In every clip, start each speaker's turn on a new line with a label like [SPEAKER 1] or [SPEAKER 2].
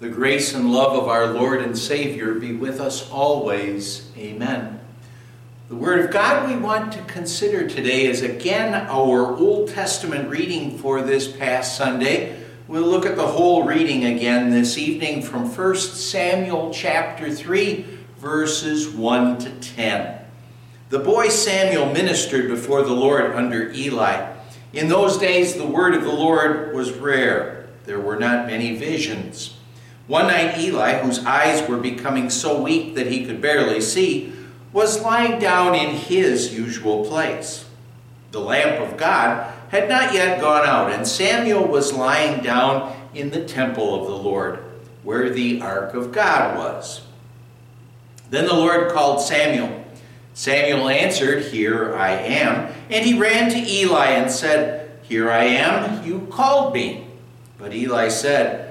[SPEAKER 1] The grace and love of our Lord and Savior be with us always. Amen. The Word of God we want to consider today is again our Old Testament reading for this past Sunday. We'll look at the whole reading again this evening from 1 Samuel chapter 3, verses 1 to 10. The boy Samuel ministered before the Lord under Eli. In those days, the word of the Lord was rare. There were not many visions. One night, Eli, whose eyes were becoming so weak that he could barely see, was lying down in his usual place. The lamp of God had not yet gone out, and Samuel was lying down in the temple of the Lord, where the ark of God was. Then the Lord called Samuel. Samuel answered, Here I am. And he ran to Eli and said, Here I am, you called me. But Eli said,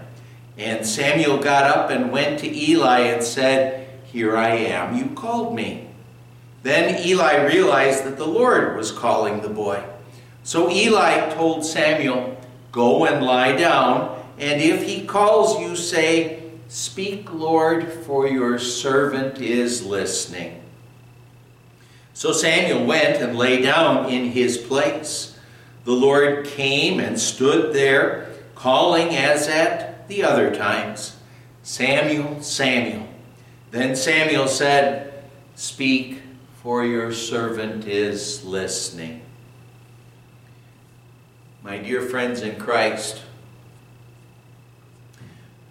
[SPEAKER 1] And Samuel got up and went to Eli and said, Here I am, you called me. Then Eli realized that the Lord was calling the boy. So Eli told Samuel, Go and lie down, and if he calls you, say, Speak, Lord, for your servant is listening. So Samuel went and lay down in his place. The Lord came and stood there, calling as at the other times, Samuel, Samuel. Then Samuel said, Speak, for your servant is listening. My dear friends in Christ,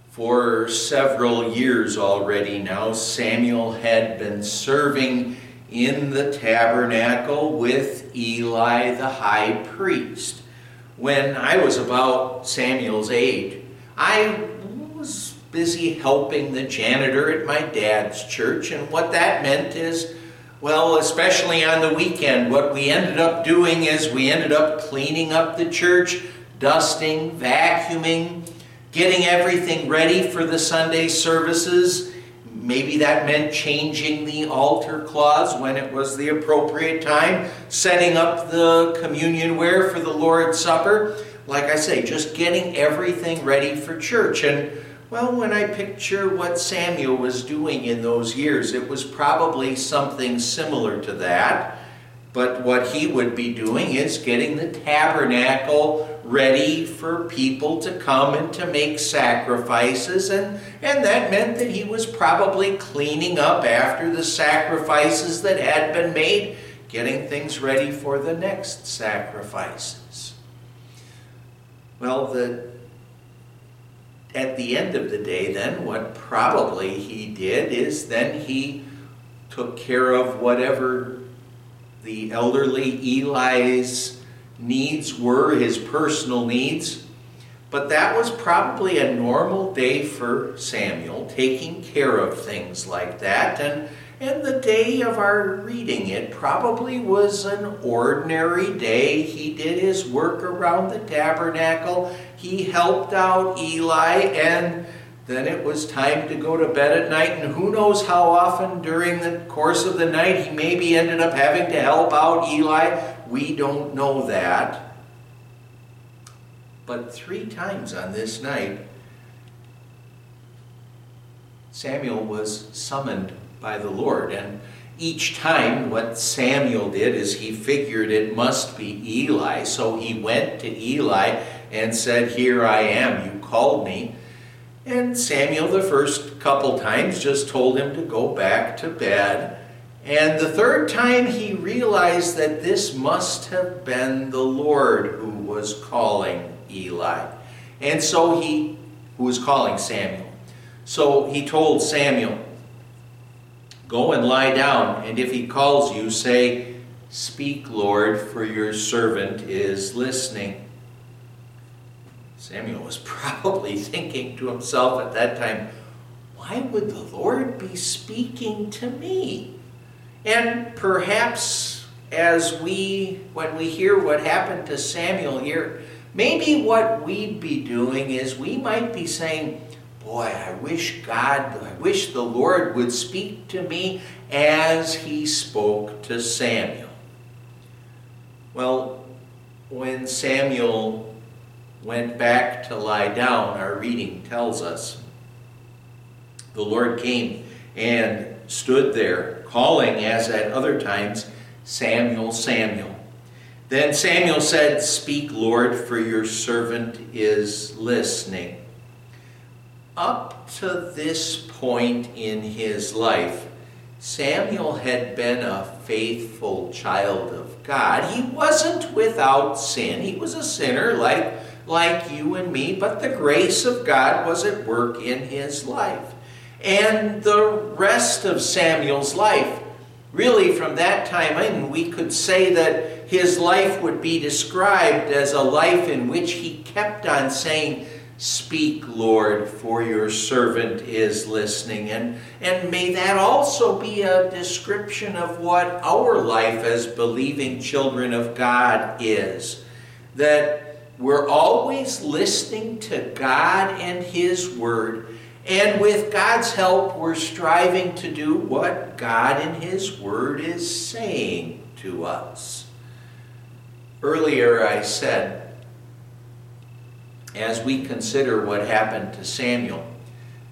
[SPEAKER 1] for several years already now, Samuel had been serving in the tabernacle with Eli the high priest. When I was about Samuel's age, I was busy helping the janitor at my dad's church, and what that meant is, well, especially on the weekend, what we ended up doing is we ended up cleaning up the church, dusting, vacuuming, getting everything ready for the Sunday services. Maybe that meant changing the altar cloths when it was the appropriate time, setting up the communion ware for the Lord's Supper like I say, just getting everything ready for church. And well, when I picture what Samuel was doing in those years, it was probably something similar to that. But what he would be doing is getting the tabernacle ready for people to come and to make sacrifices. And, and that meant that he was probably cleaning up after the sacrifices that had been made, getting things ready for the next sacrifices. Well, the at the end of the day, then, what probably he did is then he took care of whatever the elderly Eli's needs were, his personal needs. But that was probably a normal day for Samuel, taking care of things like that. And and the day of our reading, it probably was an ordinary day. He did his work around the tabernacle. He helped out Eli, and then it was time to go to bed at night. And who knows how often during the course of the night he maybe ended up having to help out Eli. We don't know that. But three times on this night, Samuel was summoned by the Lord. And each time, what Samuel did is he figured it must be Eli. So he went to Eli and said, Here I am, you called me. And Samuel, the first couple times, just told him to go back to bed. And the third time, he realized that this must have been the Lord who was calling Eli. And so he, who was calling Samuel. So he told Samuel, Go and lie down, and if he calls you, say, Speak, Lord, for your servant is listening. Samuel was probably thinking to himself at that time, why would the Lord be speaking to me? And perhaps as we, when we hear what happened to Samuel here, maybe what we'd be doing is we might be saying, Boy, I wish God, I wish the Lord would speak to me as he spoke to Samuel. Well, when Samuel went back to lie down, our reading tells us, the Lord came and stood there, calling as at other times, Samuel, Samuel. Then Samuel said, Speak, Lord, for your servant is listening. Up to this point in his life, Samuel had been a faithful child of God. He wasn't without sin. He was a sinner like, like you and me, but the grace of God was at work in his life. And the rest of Samuel's life, really from that time in, we could say that his life would be described as a life in which he kept on saying, Speak, Lord, for your servant is listening. And, and may that also be a description of what our life as believing children of God is. That we're always listening to God and His Word. And with God's help, we're striving to do what God and His Word is saying to us. Earlier, I said, as we consider what happened to Samuel,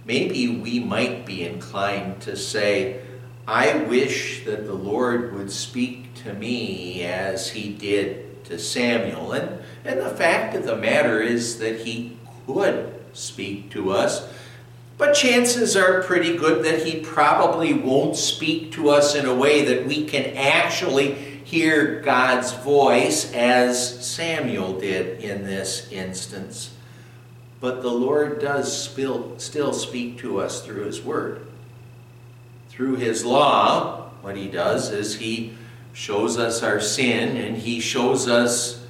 [SPEAKER 1] maybe we might be inclined to say, I wish that the Lord would speak to me as he did to Samuel. And, and the fact of the matter is that he could speak to us, but chances are pretty good that he probably won't speak to us in a way that we can actually hear God's voice as Samuel did in this instance. But the Lord does still, speak to us through His Word. Through His law, what He does is He shows us our sin and He shows us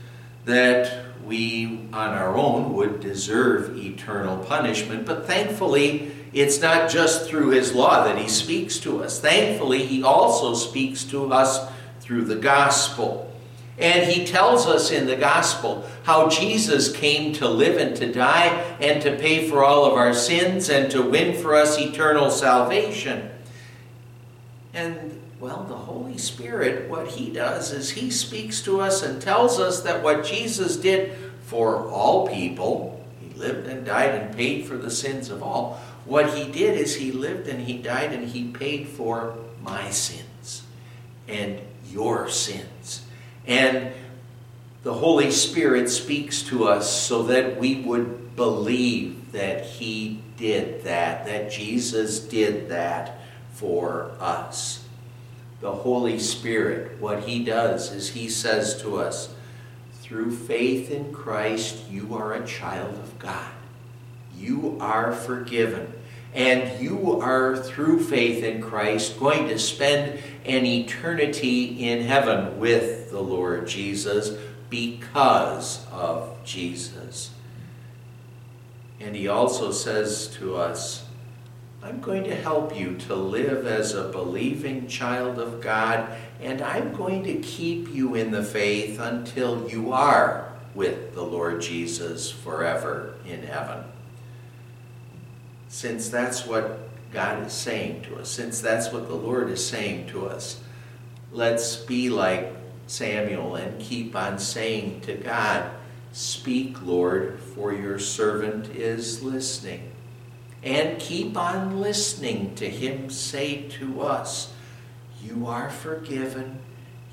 [SPEAKER 1] that we on our own would deserve eternal punishment. But thankfully, it's not just through His law that He speaks to us. Thankfully, He also speaks to us through the gospel. And he tells us in the gospel how Jesus came to live and to die and to pay for all of our sins and to win for us eternal salvation. And, well, the Holy Spirit, what he does is he speaks to us and tells us that what Jesus did for all people, he lived and died and paid for the sins of all. What he did is he lived and he died and he paid for my sins and your sins. And the Holy Spirit speaks to us so that we would believe that He did that, that Jesus did that for us. The Holy Spirit, what He does is He says to us, through faith in Christ, you are a child of God. You are forgiven. And you are, through faith in Christ, going to spend an eternity in heaven with the Lord Jesus because of Jesus. And he also says to us, I'm going to help you to live as a believing child of God, and I'm going to keep you in the faith until you are with the Lord Jesus forever in heaven since that's what God is saying to us, since that's what the Lord is saying to us, let's be like Samuel and keep on saying to God, Speak, Lord, for your servant is listening. And keep on listening to him say to us, You are forgiven,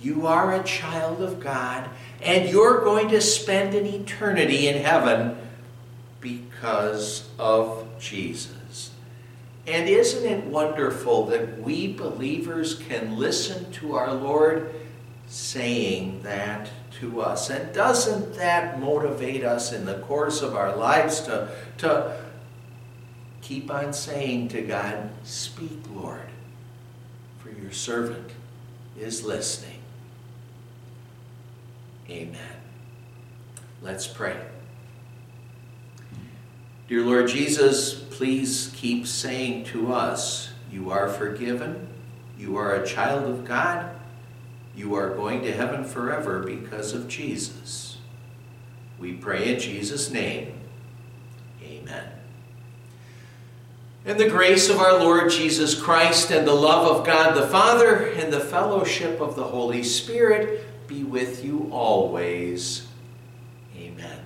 [SPEAKER 1] you are a child of God, and you're going to spend an eternity in heaven because of Jesus. And isn't it wonderful that we believers can listen to our Lord saying that to us? And doesn't that motivate us in the course of our lives to, to keep on saying to God, Speak, Lord, for your servant is listening. Amen. Let's pray. Dear Lord Jesus, please keep saying to us, You are forgiven, you are a child of God, you are going to heaven forever because of Jesus. We pray in Jesus' name. Amen. And the grace of our Lord Jesus Christ and the love of God the Father and the fellowship of the Holy Spirit be with you always. Amen.